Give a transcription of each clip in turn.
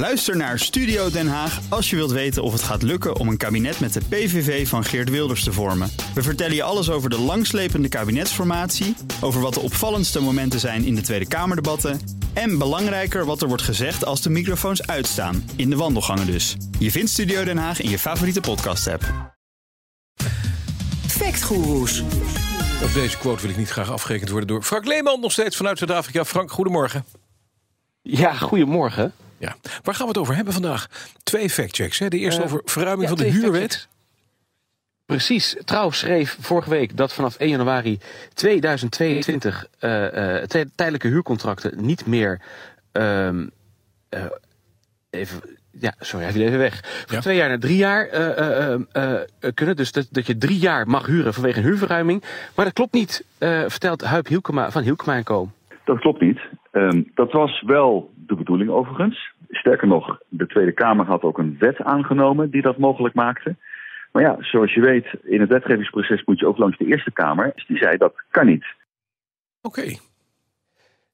Luister naar Studio Den Haag als je wilt weten of het gaat lukken om een kabinet met de PVV van Geert Wilders te vormen. We vertellen je alles over de langslepende kabinetsformatie, over wat de opvallendste momenten zijn in de Tweede Kamerdebatten en belangrijker wat er wordt gezegd als de microfoons uitstaan, in de wandelgangen dus. Je vindt Studio Den Haag in je favoriete podcast-app. Factgoeroes. Op deze quote wil ik niet graag afgerekend worden door Frank Leeman, nog steeds vanuit Zuid-Afrika. Frank, goedemorgen. Ja, goedemorgen. Ja. Waar gaan we het over hebben vandaag? Twee factchecks. Hè? De eerste Eh, over verruiming ja, van de huurwet. Precies. Trouw schreef vorige week dat vanaf 1 januari 2022 eh, eh, tij- tijdelijke huurcontracten niet meer. ehm, eh, even. Ja, sorry, hij viel even weg. Van Ja. twee jaar naar drie jaar eh, eh, eh, eh, kunnen. Dus dat, dat je drie jaar mag huren vanwege een huurverruiming. Maar dat klopt niet, eh, vertelt Huip Hielkema van Hielkema en Co. Dat klopt niet. Ehm, dat was wel de bedoeling overigens. Sterker nog, de Tweede Kamer had ook een wet aangenomen die dat mogelijk maakte. Maar ja, zoals je weet, in het wetgevingsproces moet je ook langs de Eerste Kamer. Dus die zei dat kan niet. Oké.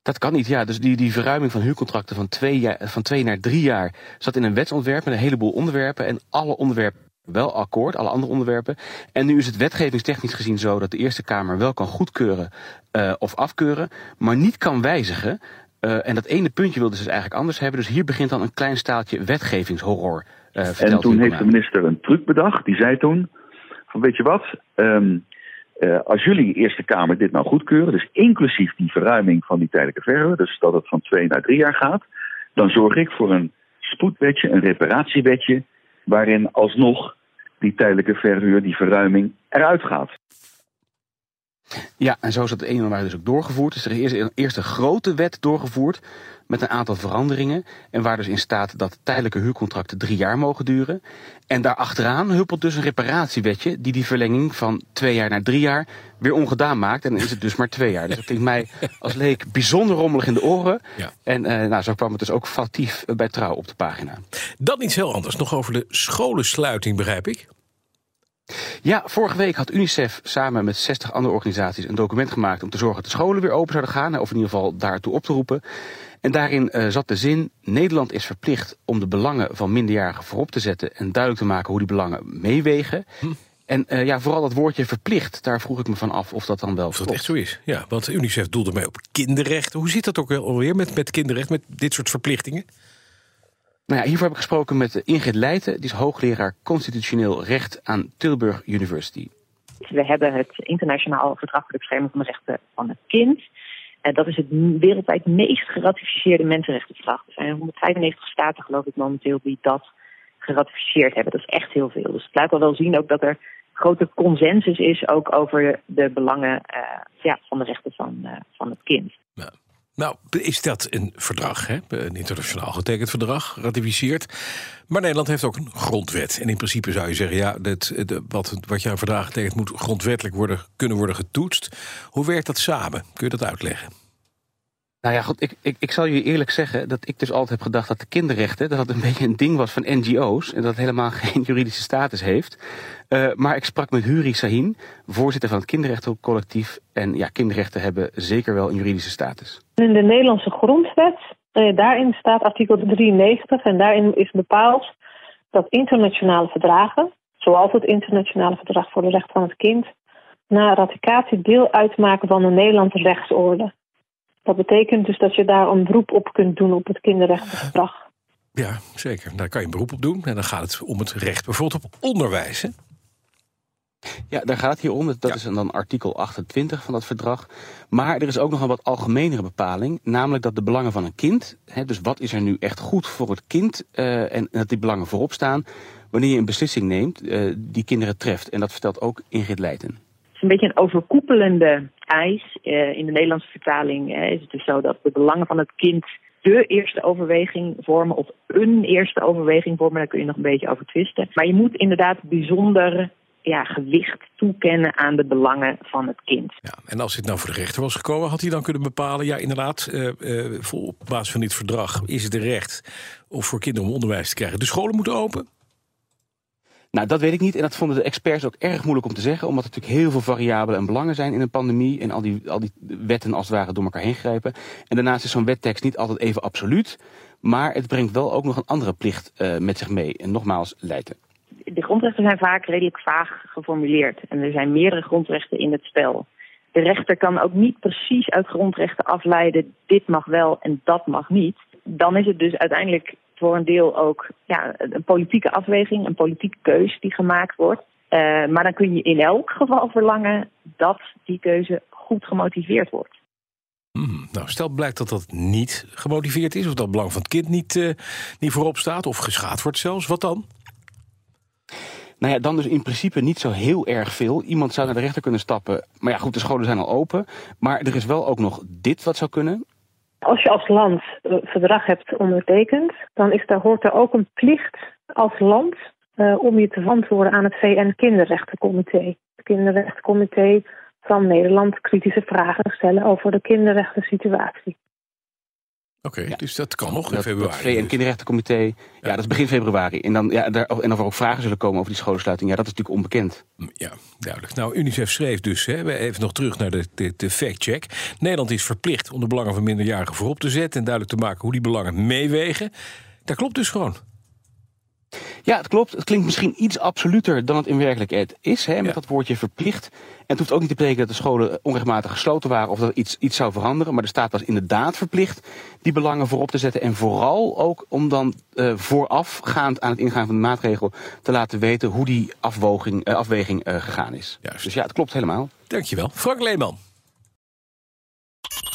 Dat kan niet, ja. Dus die, die verruiming van huurcontracten van twee, jaar, van twee naar drie jaar zat in een wetsontwerp met een heleboel onderwerpen. En alle onderwerpen wel akkoord, alle andere onderwerpen. En nu is het wetgevingstechnisch gezien zo dat de Eerste Kamer wel kan goedkeuren eh, of afkeuren, maar niet kan wijzigen. Eh, en dat ene puntje wilden ze dus eigenlijk anders hebben. Dus hier begint dan een klein staaltje wetgevingshorror. eh En toen heeft de minister een truc bedacht. Die zei toen: van weet je wat, ehm, eh, als jullie Eerste Kamer dit nou goedkeuren, dus inclusief die verruiming van die tijdelijke verhuur, dus dat het van twee naar drie jaar gaat, dan zorg ik voor een spoedwetje, een reparatiewetje, waarin alsnog die tijdelijke verhuur, die verruiming eruit gaat. Ja, en zo is dat de 1 januari dus ook doorgevoerd. Dus er is eerst, een grote wet doorgevoerd met een aantal veranderingen. En waar dus in staat dat tijdelijke huurcontracten drie jaar mogen duren. En daarachteraan huppelt dus een reparatiewetje die die verlenging van twee jaar naar drie jaar weer ongedaan maakt. En dan is het dus maar twee jaar. Dus dat klinkt mij als leek bijzonder rommelig in de oren. Ja. En eh, nou, zo kwam het dus ook fatief bij Trouw op de pagina. Dan iets heel anders. Nog over de scholensluiting, begrijp ik. Ja, vorige week had UNICEF samen met 60 andere organisaties een document gemaakt om te zorgen dat de scholen weer open zouden gaan. Of in ieder geval daartoe op te roepen. En daarin eh, zat de zin: Nederland is verplicht om de belangen van minderjarigen voorop te zetten en duidelijk te maken hoe die belangen meewegen. En eh, ja, vooral dat woordje verplicht, daar vroeg ik me van af of dat dan wel Of dat klopt. echt zo is. Ja, want UNICEF doelde mee op kinderrechten. Hoe zit dat ook alweer met, met kinderrecht, met dit soort verplichtingen? Nou ja, hiervoor heb ik gesproken met Ingrid Leijten, die is hoogleraar constitutioneel recht aan Tilburg University. We hebben het internationaal verdrag voor de bescherming van de rechten van het kind. En dat is het wereldwijd meest geratificeerde mensenrechtenverdrag. Er zijn 195 staten, geloof ik, momenteel die dat geratificeerd hebben. Dat is echt heel veel. Dus het laat al wel zien ook dat er grote consensus is ook over de belangen eh, ja, van de rechten van, eh, van het kind. Nou, nou, is dat een verdrag, hè? een internationaal getekend verdrag, ratificeerd. Maar Nederland heeft ook een grondwet. En in principe zou je zeggen, ja, dit, de, wat, wat je aan verdragen tekent moet grondwettelijk worden, kunnen worden getoetst. Hoe werkt dat samen? Kun je dat uitleggen? Nou ja, goed, ik, ik, ik zal je eerlijk zeggen dat ik dus altijd heb gedacht dat de kinderrechten dat dat een beetje een ding was van NGO's en dat het helemaal geen juridische status heeft. Eh, maar ik sprak met Huri Sahin, voorzitter van het kinderrechtencollectief. En ja, kinderrechten hebben zeker wel een juridische status. In de Nederlandse grondwet, eh, daarin staat artikel 93 en daarin is bepaald dat internationale verdragen, zoals het internationale verdrag voor de rechten van het kind, na ratificatie deel uitmaken van de Nederlandse rechtsorde. Dat betekent dus dat je daar een beroep op kunt doen op het kinderrechtenverdrag. Ja, zeker. Daar kan je een beroep op doen. En dan gaat het om het recht bijvoorbeeld op onderwijs. Hè? Ja, daar gaat het hier om. Dat is dan artikel 28 van dat verdrag. Maar er is ook nog een wat algemenere bepaling. Namelijk dat de belangen van een kind, hè, dus wat is er nu echt goed voor het kind, eh, en dat die belangen voorop staan, wanneer je een beslissing neemt eh, die kinderen treft. En dat vertelt ook Ingrid Leijten. Het is een beetje een overkoepelende eis. Eh, in de Nederlandse vertaling is het dus zo dat de belangen van het kind de eerste overweging vormen of een eerste overweging vormen. Daar kun je nog een beetje over twisten. Maar je moet inderdaad bijzonder ja, gewicht toekennen aan de belangen van het kind. Ja, en als dit nou voor de rechter was gekomen, had hij dan kunnen bepalen... ja, inderdaad, vol- op basis van dit verdrag is het de recht... om voor kinderen om onderwijs te krijgen. De scholen moeten open? Nou, dat weet ik niet. En dat vonden de experts ook erg moeilijk om te zeggen. Omdat er natuurlijk heel veel variabelen en belangen zijn in een pandemie. En al die, al die wetten als het ware door elkaar heen grijpen. En daarnaast is zo'n wettekst niet altijd even absoluut. Maar het brengt wel ook nog een andere plicht uh, met zich mee. En nogmaals, leiden. De grondrechten zijn vaak redelijk vaag geformuleerd. En er zijn meerdere grondrechten in het spel. De rechter kan ook niet precies uit grondrechten afleiden: dit mag wel en dat mag niet. Dan is het dus uiteindelijk voor een deel ook ja, een politieke afweging, een politieke keus die gemaakt wordt. Uh, maar dan kun je in elk geval verlangen dat die keuze goed gemotiveerd wordt. Hmm, nou, stel blijkt dat dat niet gemotiveerd is, of dat het belang van het kind niet, uh, niet voorop staat, of geschaad wordt zelfs, wat dan? Nou ja, dan dus in principe niet zo heel erg veel. Iemand zou naar de rechter kunnen stappen. Maar ja, goed, de scholen zijn al open. Maar er is wel ook nog dit wat zou kunnen. Als je als land een verdrag hebt ondertekend, dan is daar, hoort er ook een plicht als land uh, om je te verantwoorden aan het VN-Kinderrechtencomité. Het Kinderrechtencomité van Nederland kritische vragen stellen over de kinderrechten-situatie. Oké, okay, dus dat kan nog in februari. Het VN-Kinderrechtencomité, ja. ja. dat is begin februari. En, dan, ja, daar, en of er ook vragen zullen komen over die scholensluiting, ja, dat is natuurlijk onbekend. Mm, ja, duidelijk. Nou, UNICEF schreef dus, hè, even nog terug naar de, de, de fact-check. Nederland is verplicht om de belangen van minderjarigen voorop te zetten... en duidelijk te maken hoe die belangen meewegen. Dat klopt dus gewoon. Ja, het klopt. Het klinkt misschien iets absoluter dan het in werkelijkheid is, hè, met dat woordje verplicht. En het hoeft ook niet te betekenen dat de scholen onregelmatig gesloten waren of dat iets, iets zou veranderen. Maar de staat was inderdaad verplicht die belangen voorop te zetten. En vooral ook om dan uh, voorafgaand aan het ingaan van de maatregel te laten weten hoe die afwoging, uh, afweging uh, gegaan is. Juist. Dus ja, het klopt helemaal. Dankjewel. Frank Leeman.